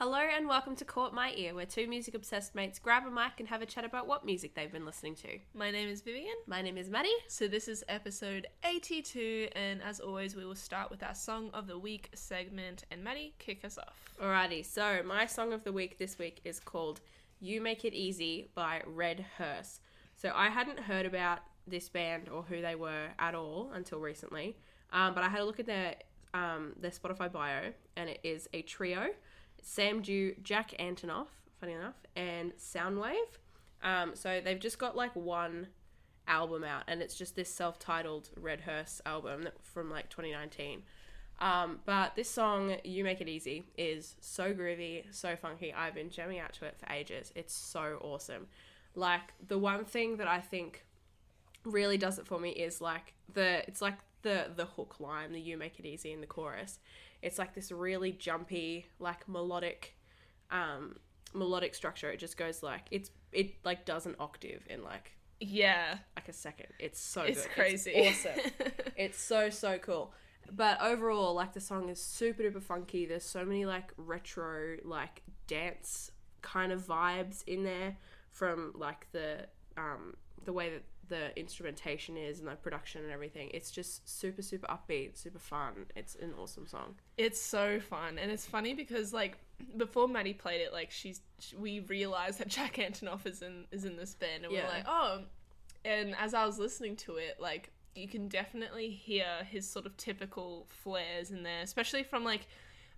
Hello and welcome to Caught My Ear, where two music obsessed mates grab a mic and have a chat about what music they've been listening to. My name is Vivian. My name is Maddie. So this is episode 82, and as always, we will start with our Song of the Week segment. And Maddie, kick us off. Alrighty, so my song of the week this week is called You Make It Easy by Red Hearse. So I hadn't heard about this band or who they were at all until recently, um, but I had a look at their um, their Spotify bio, and it is a trio. Sam Dew, Jack Antonoff, funny enough, and Sounwave. Um, so they've just got like one album out, and it's just this self-titled Red Hearse album from like 2019. Um, but this song, "You Make It Easy," is so groovy, so funky. I've been jamming out to it for ages. It's so awesome. Like the one thing that I think really does it for me is like the it's like the the hook line, the "You Make It Easy" in the chorus it's like this really jumpy, like melodic, um, melodic structure. It just goes like it's it like does an octave in like Yeah, like a second. It's so it's good. crazy. It's awesome. it's so so cool. But overall, like the song is super duper funky. There's so many like retro like dance kind of vibes in there from like the um the way that the instrumentation is and the production and everything. It's just super, super upbeat, super fun. It's an awesome song. It's so fun, and it's funny because like before Maddie played it, like she's we realized that Jack Antonoff is in is in this band, and Yeah. we're like, oh. And as I was listening to it, like you can definitely hear his sort of typical flares in there, especially from like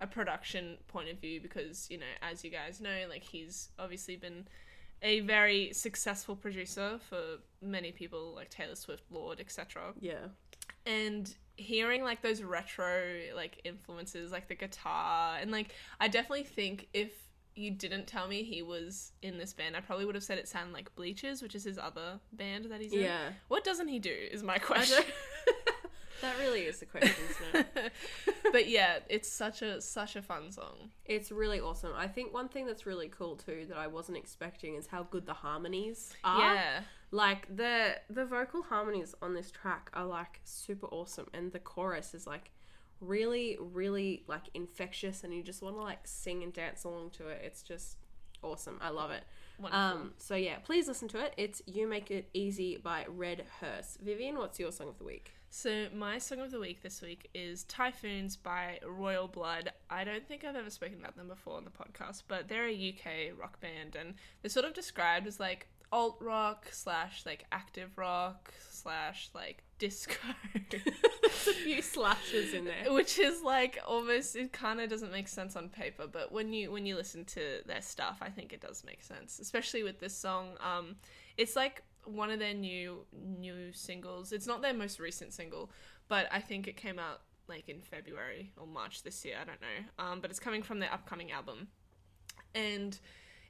a production point of view, because you know, as you guys know, like he's obviously been a very successful producer for many people like Taylor Swift, Lorde, etc Yeah. and hearing like those retro like influences like the guitar and like i definitely think if you didn't tell me he was in this band i probably would have said it sounded like bleachers which is his other band that he's in Yeah. what doesn't he do is my question that really is the question? but yeah it's such a such a fun song It's really awesome. I think one thing that's really cool too that I wasn't expecting is how good the harmonies are. yeah Like the the vocal harmonies on this track are like super awesome and the chorus is like really really like infectious and you just want to like sing and dance along to it. It's just awesome. I love it. wonderful Um so yeah, please listen to it. It's You Make It Easy by Red Hearse. Vivian, what's your song of the week? So my song of the week this week is Typhoons by Royal Blood. I don't think I've ever spoken about them before on the podcast, but they're a UK rock band and they're sort of described as like alt rock slash like active rock slash like disco. There's a few slashes in there. Which is like almost it kind of doesn't make sense on paper, but when you when you listen to their stuff, I think it does make sense. Especially with this song, um, it's like one of their new new singles. It's not their most recent single, but I think it came out like in February or March this year. I don't know, um, but it's coming from their upcoming album, and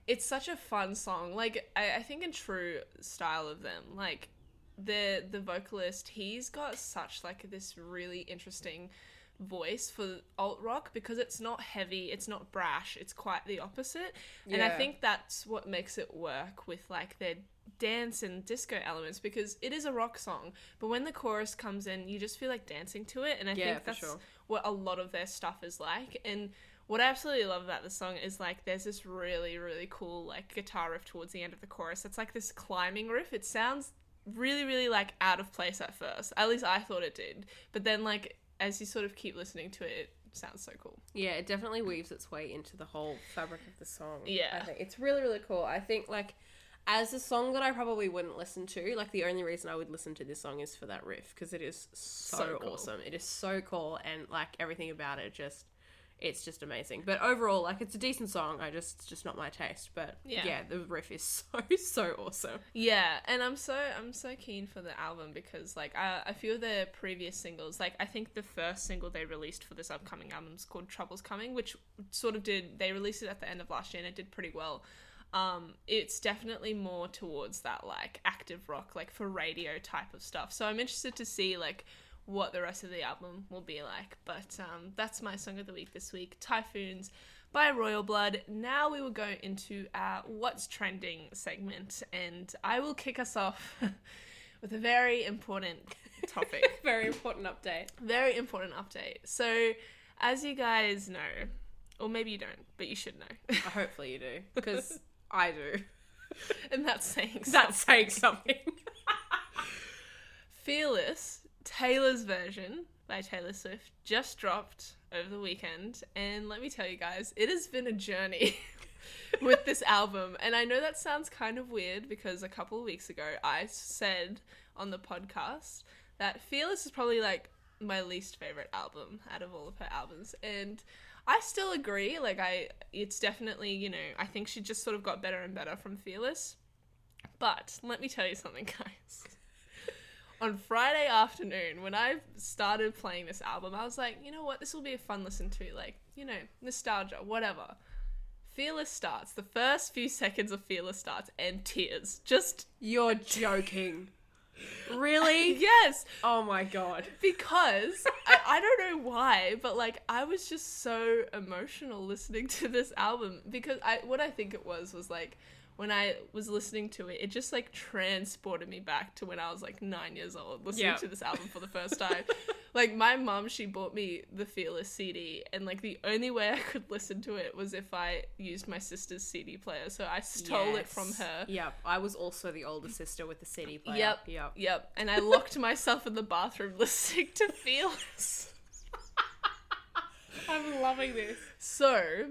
it's such a fun song. Like I, I think in true style of them, like the the vocalist, he's got such like this really interesting voice for alt rock because it's not heavy, it's not brash, it's quite the opposite. And I think that's what makes it work with like their dance and disco elements because it is a rock song, but when the chorus comes in, you just feel like dancing to it and I Yeah, think that's sure. what a lot of their stuff is like and what I absolutely love about the song is like there's this really really cool like guitar riff towards the end of the chorus. It's like this climbing riff. It sounds really really like out of place at first. At least I thought it did. But then like as you sort of keep listening to it, it sounds so cool. Yeah, it definitely weaves its way into the whole fabric of the song. Yeah. I think it's really really cool. I think like as a song that I probably wouldn't listen to, like the only reason I would listen to this song is for that riff because it is so, So cool. awesome. It is so cool and like everything about it just it's just amazing. But overall, like it's a decent song. I just it's just not my taste. But yeah, Yeah. the riff is so so awesome. Yeah, and I'm so I'm so keen for the album because like I, a few of their previous singles, like I think the first single they released for this upcoming album is called "Trouble's Coming," which sort of did they released it at the end of last year and it did pretty well. Um, it's definitely more towards that like active rock, like for radio type of stuff. So I'm interested to see like what the rest of the album will be like. But um, that's my song of the week this week, Typhoons by Royal Blood. Now we will go into our What's Trending segment, and I will kick us off with a very important topic. Very important update. very important update. So, as you guys know, or maybe you don't, but you should know. Hopefully you do, because I do. and that's saying That's saying something. Fearless, Taylor's version by Taylor Swift, just dropped over the weekend. And let me tell you guys, it has been a journey with this album. And I know that sounds kind of weird because a couple of weeks ago I said on the podcast that Fearless is probably like my least favorite album out of all of her albums. And I still agree. Like I it's definitely, you know, I think she just sort of got better and better from Fearless. But let me tell you something, guys on Friday afternoon when I started playing this album, I was like, you know what, this will be a fun listen to, like, you know, nostalgia, whatever. Fearless starts. The first few seconds of Fearless starts and tears. Just You're joking. Really? yes, Oh my god. because I, I don't know why, but like I was just so emotional listening to this album because I what I think it was was like when I was listening to it, it just like transported me back to when I was like nine years old listening Yeah. to this album for the first time. like my mom, she bought me the Fearless CD, and like the only way I could listen to it was if I used my sister's CD player. So I stole it from her. Yep. I was also the older sister with the CD player. Yep. Yep. Yep. And I locked myself in the bathroom listening to Fearless. I'm loving this. So,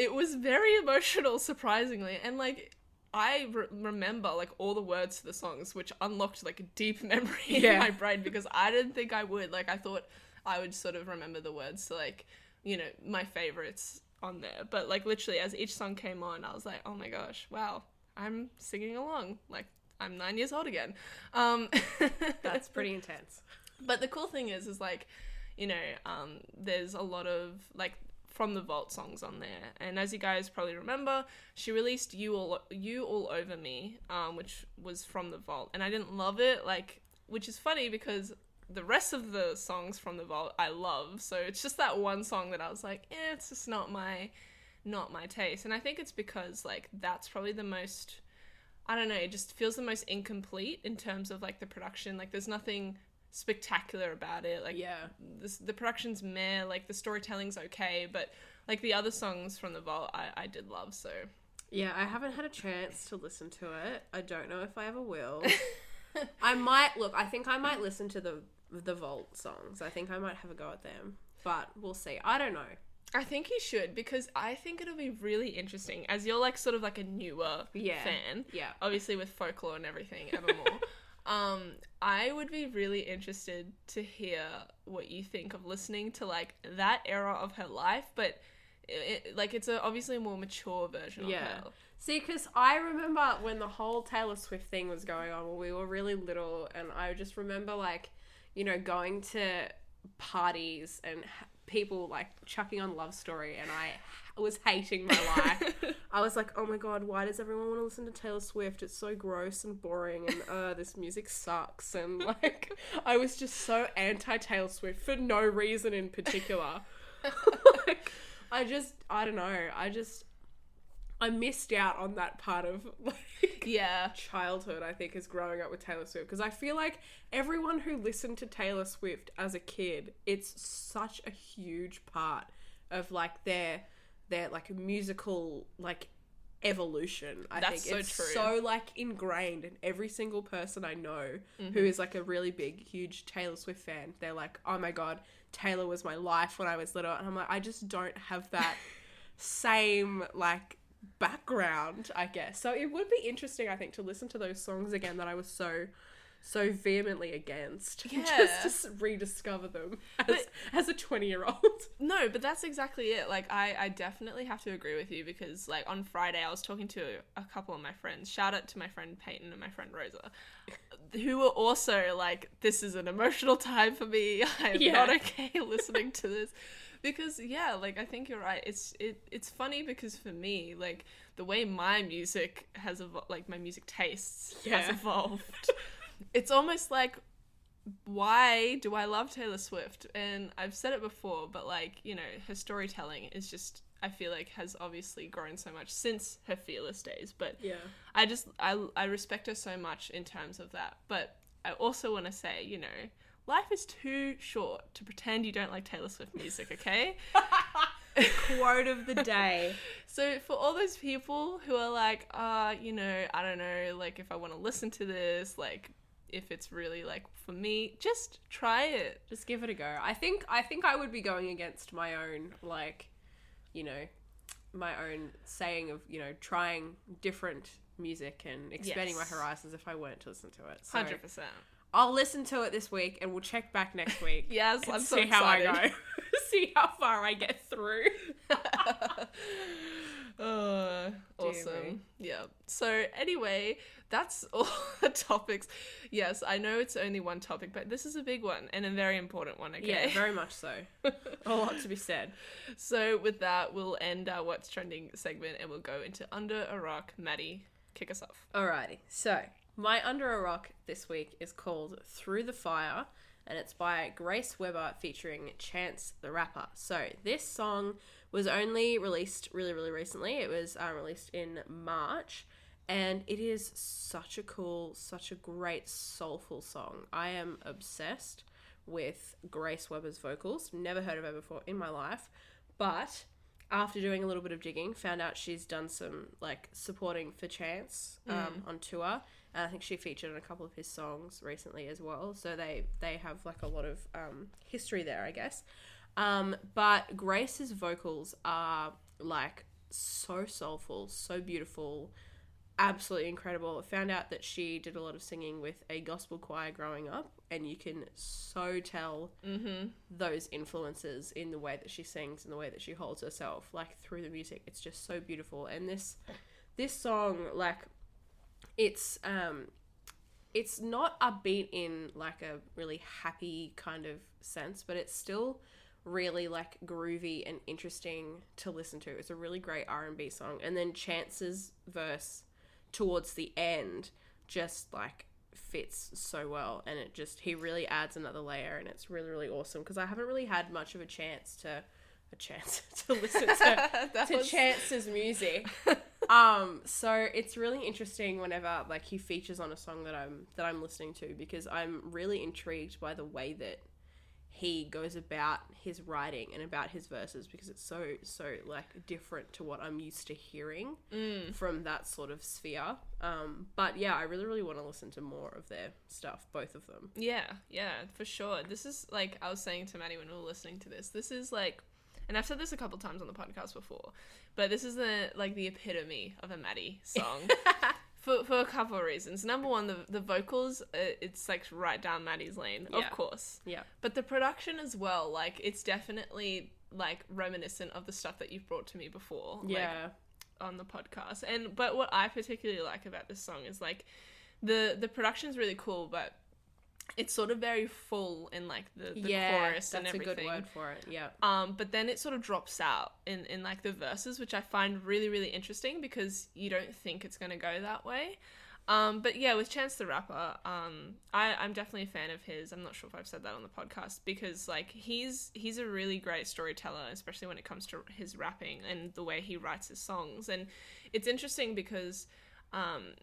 it was very emotional, surprisingly, and like I re- remember like all the words to the songs, which unlocked like a deep memory in my brain because I didn't think I would. Like I thought I would sort of remember the words to like you know my favorites on there, but like literally as each song came on, I was like, oh my gosh, wow, I'm singing along like. I'm nine years old again. Um, That's pretty intense. but the cool thing is, is like, you know, um, there's a lot of like from the Vault songs on there, and as you guys probably remember, she released "You All You All Over Me," um, which was from the Vault, and I didn't love it. Like, which is funny because the rest of the songs from the Vault I love, so it's just that one song that I was like, eh, it's just not my, not my taste, and I think it's because like that's probably the most. I don't know, it just feels the most incomplete in terms of like the production. Like there's nothing spectacular about it. Like Yeah. this, the production's meh, like the storytelling's okay, but like the other songs from the vault I, I did love, so Yeah, I haven't had a chance to listen to it. I don't know if I ever will. I might look. I think I might listen to the the Vault songs. I think I might have a go at them, but we'll see. I don't know. I think you should because I think it'll be really interesting as you're like sort of like a newer Yeah. fan. Yeah. Obviously with folklore and everything evermore. um, I would be really interested to hear what you think of listening to like that era of her life, but it, it- like it's a obviously a more mature version Yeah. of her. See, because I remember when the whole Taylor Swift thing was going on when we were really little, and I just remember, like, you know, going to parties and people, like, chucking on Love Story, and I was hating my life. I was like, oh my god, why does everyone want to listen to Taylor Swift? It's so gross and boring, and uh, this music sucks. And, like, I was just so anti Taylor Swift for no reason in particular. like, I just, I don't know. I just, I missed out on that part of like Yeah. childhood. I think is growing up with Taylor Swift because I feel like everyone who listened to Taylor Swift as a kid, it's such a huge part of like their their like musical like evolution. I That's think so it's true. so like ingrained in every single person I know Mm-hmm. who is like a really big, huge Taylor Swift fan. They're like, oh my god, Taylor was my life when I was little, and I'm like, I just don't have that same like background, I guess. So it would be interesting, I think, to listen to those songs again that I was so so vehemently against. Yeah. Just to rediscover them as, But- as a 20 year old. No, but that's exactly it. Like I, I definitely have to agree with you because like on Friday I was talking to a couple of my friends. Shout out to my friend Peyton and my friend Rosa, who were also like, "This is an emotional time for me. I'm Yeah. not okay listening to this." Because yeah, like I think you're right. It's it it's funny because for me, like the way my music has evolved, like my music tastes has evolved. It's almost like why do I love Taylor Swift? And I've said it before, but like, you know, her storytelling is just I feel like has obviously grown so much since her fearless days, but Yeah. I just I I respect her so much in terms of that. But I also want to say, you know, life is too short to pretend you don't like Taylor Swift music, okay? Quote of the day. So for all those people who are like, uh, you know, I don't know, like if I want to listen to this, like if it's really like for me, just try it. Just give it a go. I think I think I would be going against my own like, you know, my own saying of, you know, trying different music and expanding Yes. my horizons if I weren't to listen to it. So Hundred percent. I'll listen to it this week and we'll check back next week. Yes, I'm so see how I excited. go. see how far I get through. Uh, awesome. Yeah. So anyway, that's all the topics. Yes, I know it's only one topic, but this is a big one and a very important one. Okay. Yeah, very much so. a lot to be said. so with that, we'll end our what's trending segment and we'll go into under a rock. Maddie, kick us off. Alrighty, so my Under a Rock this week is called Through the Fire, and it's by Grace Weber featuring Chance the Rapper. So this song was only released really, really recently. It was uh, released in March, and it is such a cool, such a great soulful song. I am obsessed with Grace Weber's vocals. Never heard of her before in my life, but after doing a little bit of digging, found out she's done some like supporting for Chance um, on tour, and I think she featured on a couple of his songs recently as well. So they they have like a lot of um, history there, I guess. Um, but Grace's vocals are like so soulful, so beautiful, absolutely incredible. Found out that she did a lot of singing with a gospel choir growing up, and you can so tell Mm-hmm. those influences in the way that she sings and the way that she holds herself like through the music it's just so beautiful and this this song like it's um it's not upbeat in like a really happy kind of sense but it's still really like groovy and interesting to listen to it's a really great r&b song and then chance's verse towards the end just like fits so well and it just he really adds another layer and it's really really awesome because i haven't really had much of a chance to a chance to listen to that to was chance's music. Um so it's really interesting whenever like he features on a song that i'm that i'm listening to because i'm really intrigued by the way that he goes about his writing and about his verses because it's so so like different to what i'm used to hearing Mm. from that sort of sphere um but yeah i really really want to listen to more of their stuff both of them Yeah, yeah, for sure. This is like I was saying to Maddie when we were listening to this. This is like, and I've said this a couple times on the podcast before, but this is the like the epitome of a Maddie song. For, for a couple of reasons. Number one, the the vocals, uh, it's like right down Maddie's lane, Yeah. of course. yeah But the production as well, like it's definitely like reminiscent of the stuff that you've brought to me before. like, yeah on the podcast. And but what I particularly like about this song is like the the production's really cool, but it's sort of very full in like the, the yeah chorus that's and a good word for it yeah Um, but then it sort of drops out in, in like the verses, which I find really, really interesting because you don't think it's gonna go that way. Um, but yeah, with Chance the Rapper, um, I, I'm definitely a fan of his. I'm not sure if I've said that on the podcast because like he's he's a really great storyteller, especially when it comes to his rapping and the way he writes his songs. And it's interesting because um,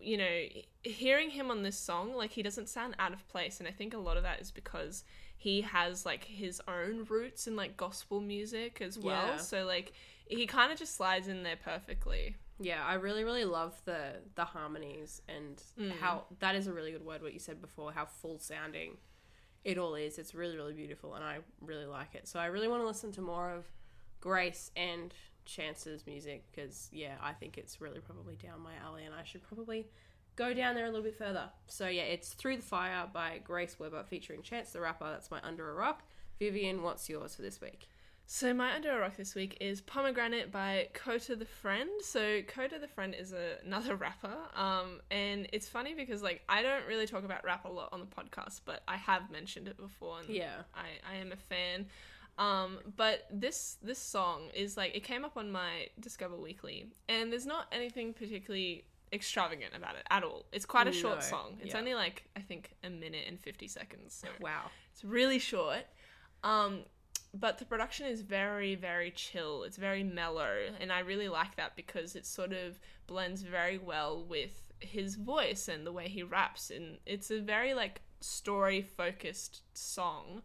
you know, hearing him on this song, like he doesn't sound out of place, and I think a lot of that is because he has like his own roots in like gospel music as well. Yeah. So like he kind of just slides in there perfectly. Yeah, I really, really love the the harmonies and Mm. how that is a really good word. What you said before, how full sounding it all is. It's really, really beautiful, and I really like it. So I really want to listen to more of Grace and Chance's music because yeah, I think it's really probably down my alley, and I should probably go down there a little bit further. So yeah, it's Through the Fire by Grace Weber featuring Chance the Rapper. That's my Under a Rock. Vivian, what's yours for this week? So my under a rock this week is Pomegranate by Kota the Friend. So Kota the Friend is a, another rapper, um, and it's funny because like I don't really talk about rap a lot on the podcast, but I have mentioned it before, and Yeah. I, I am a fan. Um, but this this song is like it came up on my Discover Weekly, and there's not anything particularly extravagant about it at all. It's quite a short No, song. It's yeah. only like I think a minute and fifty seconds. So Wow. it's really short. Um, but the production is very, very chill. It's very mellow, and I really like that because it sort of blends very well with his voice and the way he raps. And it's a very like story focused song,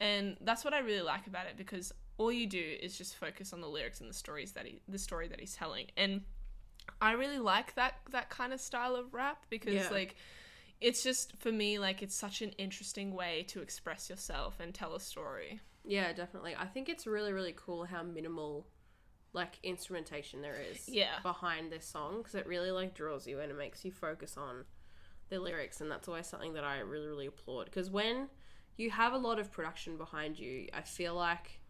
and that's what I really like about it because all you do is just focus on the lyrics and the stories that he the story that he's telling. And I really like that that kind of style of rap because Yeah. like it's just for me like it's such an interesting way to express yourself and tell a story. Yeah, definitely. I think it's really, really cool how minimal, like, instrumentation there is Yeah. behind this song because it really, like, draws you and it makes you focus on the lyrics. And that's always something that I really, really applaud because when you have a lot of production behind you, I feel like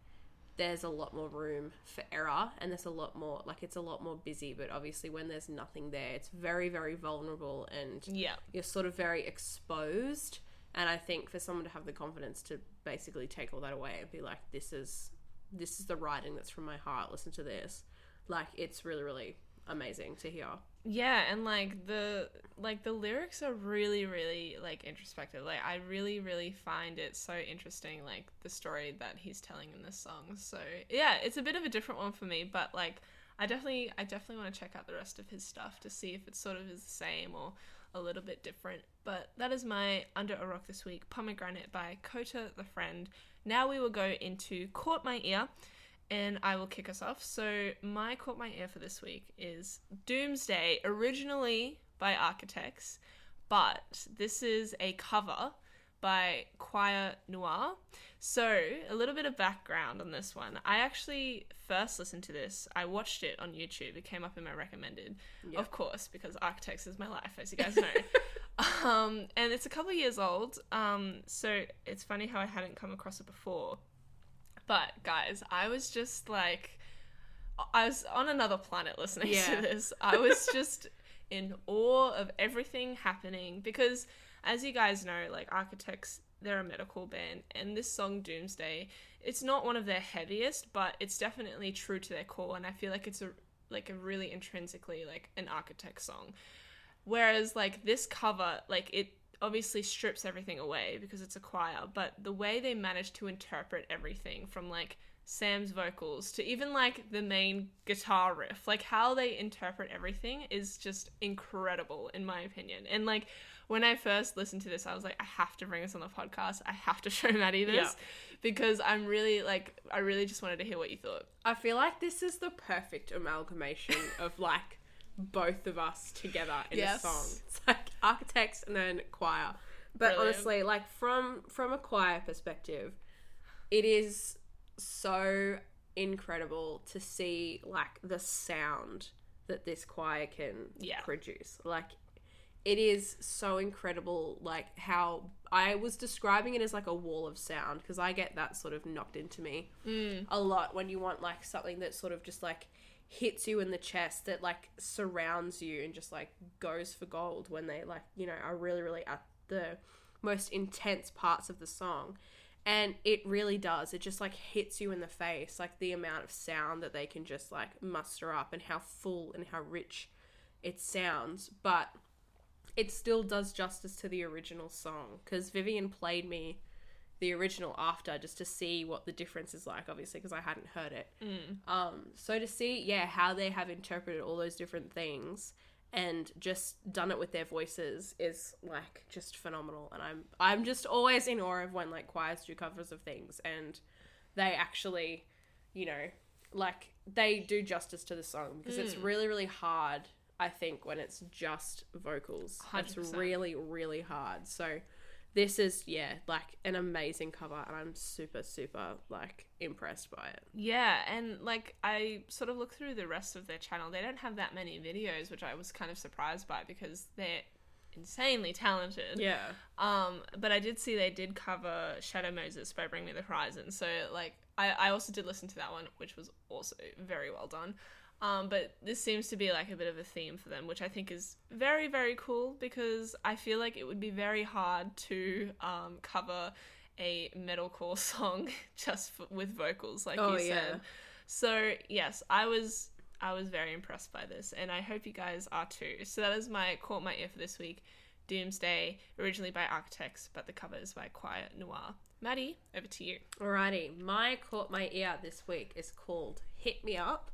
there's a lot more room for error and there's a lot more, like, it's a lot more busy. But obviously, when there's nothing there, it's very, very vulnerable and Yeah. you're sort of very exposed. And I think for someone to have the confidence to basically take all that away and be like, this is this is the writing that's from my heart. Listen to this. Like it's really, really amazing to hear. Yeah, and like the like the lyrics are really really like introspective. Like I really really find it so interesting like the story that he's telling in this song. So, yeah, it's a bit of a different one for me, but like I definitely I definitely want to check out the rest of his stuff to see if it sort of is the same or a little bit different. But that is my Under a Rock this week, Pomegranate by Kota the Friend. Now we will go into Caught My Ear and I will kick us off. So, my caught my ear for this week is Doomsday, originally by Architects, but this is a cover by Choir Noir. So, a little bit of background on this one. I actually first listened to this, I watched it on YouTube. It came up in my recommended, Yeah. of course, because Architects is my life, as you guys know. um, and it's a couple years old. Um, so, it's funny how I hadn't come across it before. But guys, I was just like, I was on another planet listening Yeah. to this. I was just in awe of everything happening because, as you guys know, like Architects, they're a metalcore band, and this song Doomsday, it's not one of their heaviest, but it's definitely true to their core, and I feel like it's a like a really intrinsically like an Architect song. Whereas like this cover, like it obviously strips everything away because it's a choir, but the way they managed to interpret everything from like Sam's vocals to even like the main guitar riff, like how they interpret everything is just incredible in my opinion. And like when I first listened to this, I was like, I have to bring this on the podcast. I have to show Maddie this Yeah. because I'm really like, I really just wanted to hear what you thought. I feel like this is the perfect amalgamation of like both of us together in Yes. a song. It's like architects and then choir. But Brilliant. honestly, like from from a choir perspective, it is so incredible to see like the sound that this choir can Yeah. produce. Like it is so incredible like how I was describing it as like a wall of sound because I get that sort of knocked into me mm. a lot when you want like something that's sort of just like hits you in the chest that like surrounds you and just like goes for gold when they like you know are really really at the most intense parts of the song. And it really does. It just like hits you in the face like the amount of sound that they can just like muster up and how full and how rich it sounds. But it still does justice to the original song because Vivian played me the original after just to see what the difference is like obviously because I hadn't heard it. Um so to see yeah how they have interpreted all those different things and just done it with their voices is like just phenomenal. And I'm I'm just always in awe of when like choirs do covers of things and they actually you know like they do justice to the song because it's really really hard I think when it's just vocals. It's 100%. really really hard. So this is yeah like an amazing cover and I'm super super like impressed by it Yeah, and like I sort of look through the rest of their channel. They don't have that many videos, which I was kind of surprised by because they're insanely talented. yeah Um, but I did see they did cover Shadow Moses by Bring Me the Horizon. So like I, I also did listen to that one, which was also very well done. Um, but this seems to be like a bit of a theme for them, which I think is very, very cool because I feel like it would be very hard to um, cover a metalcore song just f with vocals, like Oh, you yeah. said. So yes, I was I was very impressed by this, and I hope you guys are too. So that is my caught my ear for this week. Doomsday, originally by Architects, but the cover is by Choir Noir. Maddie, over to you. Alrighty, my caught my ear this week is called "Hit Me Up"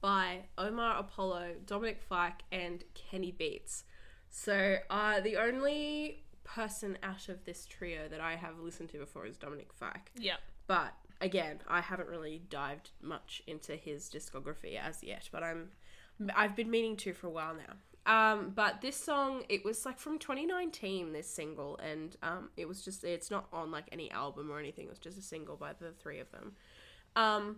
by Omar Apollo, Dominic Fike, and Kenny Beats. So, uh, the only person out of this trio that I have listened to before is Dominic Fike, Yeah. but again, I haven't really dived much into his discography as yet, but I'm I've been meaning to for a while now. Um, but this song, it was like from 2019, this single, and um, it was just, it's not on like any album or anything, it was just a single by the three of them. Um,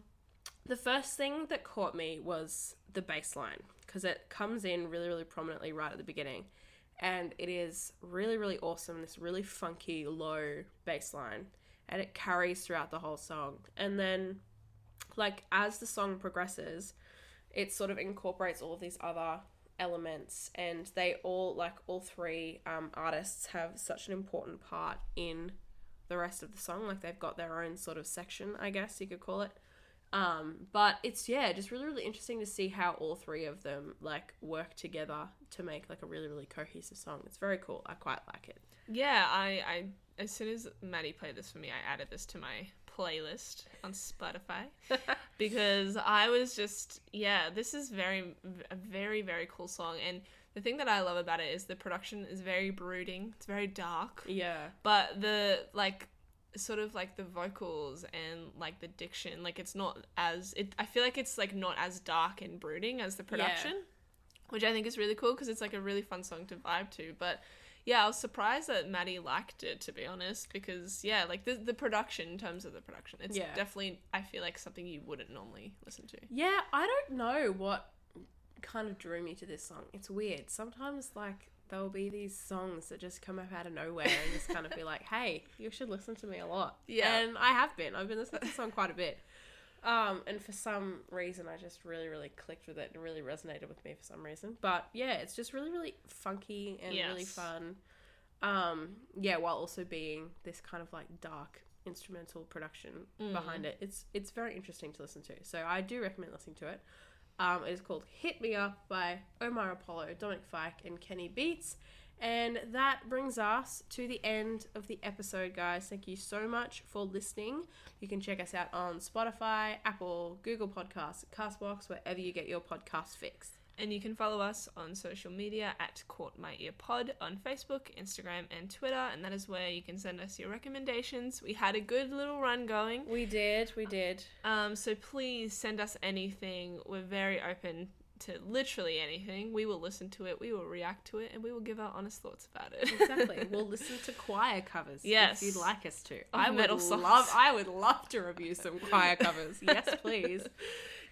the first thing that caught me was the bass line, because it comes in really, really prominently right at the beginning, and it is really, really awesome, this really funky, low bass line, and it carries throughout the whole song. And then, like, as the song progresses, it sort of incorporates all of these other elements. And they all like all three um, artists have such an important part in the rest of the song. Like they've got their own sort of section i guess you could call it um, but it's yeah just really really interesting to see how all three of them like work together to make like a really really cohesive song. It's very cool. I quite like it. Yeah, I, I as soon as Maddie played this for me, I added this to my playlist on Spotify because I was just yeah, this is very a very very cool song. And the thing that I love about it is the production is very brooding. It's very dark. yeah. But the like sort of like the vocals and like the diction, like it's not as it I feel like it's like not as dark and brooding as the production. Which I think is really cool because it's like a really fun song to vibe to. But yeah, I was surprised that Maddie liked it to be honest, because yeah, like the the production in terms of the production, it's Yeah. definitely I feel like something you wouldn't normally listen to. Yeah, I don't know what kind of drew me to this song. It's weird. Sometimes, like, there'll be these songs that just come up out of nowhere and just kind of be like, hey, you should listen to me a lot. Yeah. And I have been. I've been listening to this song quite a bit. Um, and for some reason, I just really, really clicked with it and really resonated with me for some reason. But yeah, it's just really, really funky and really fun. Um, yeah, while also being this kind of like dark instrumental production Mm. behind it. It's it's very interesting to listen to. So I do recommend listening to it. Um, it is called Hit Me Up by Omar Apollo, Dominic Fike, and Kenny Beats. And that brings us to the end of the episode, guys. Thank you so much for listening. You can check us out on Spotify, Apple, Google Podcasts, Castbox, wherever you get your podcast fix. And you can follow us on social media at Caught My Ear Pod on Facebook, Instagram, and Twitter. And that is where you can send us your recommendations. We had a good little run going. We did, we did. Um, so please send us anything. We're very open to literally anything. We will listen to it, we will react to it, and we will give our honest thoughts about it. Exactly. we'll listen to choir covers Yes. if you'd like us to. Of I would songs. love I would love to review some choir covers. Yes, please.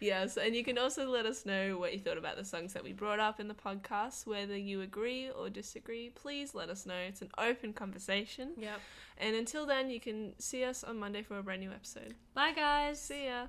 yes, and you can also let us know what you thought about the songs that we brought up in the podcast, whether you agree or disagree. Please let us know. It's an open conversation. Yep. And until then, you can see us on Monday for a brand new episode. Bye guys. See ya.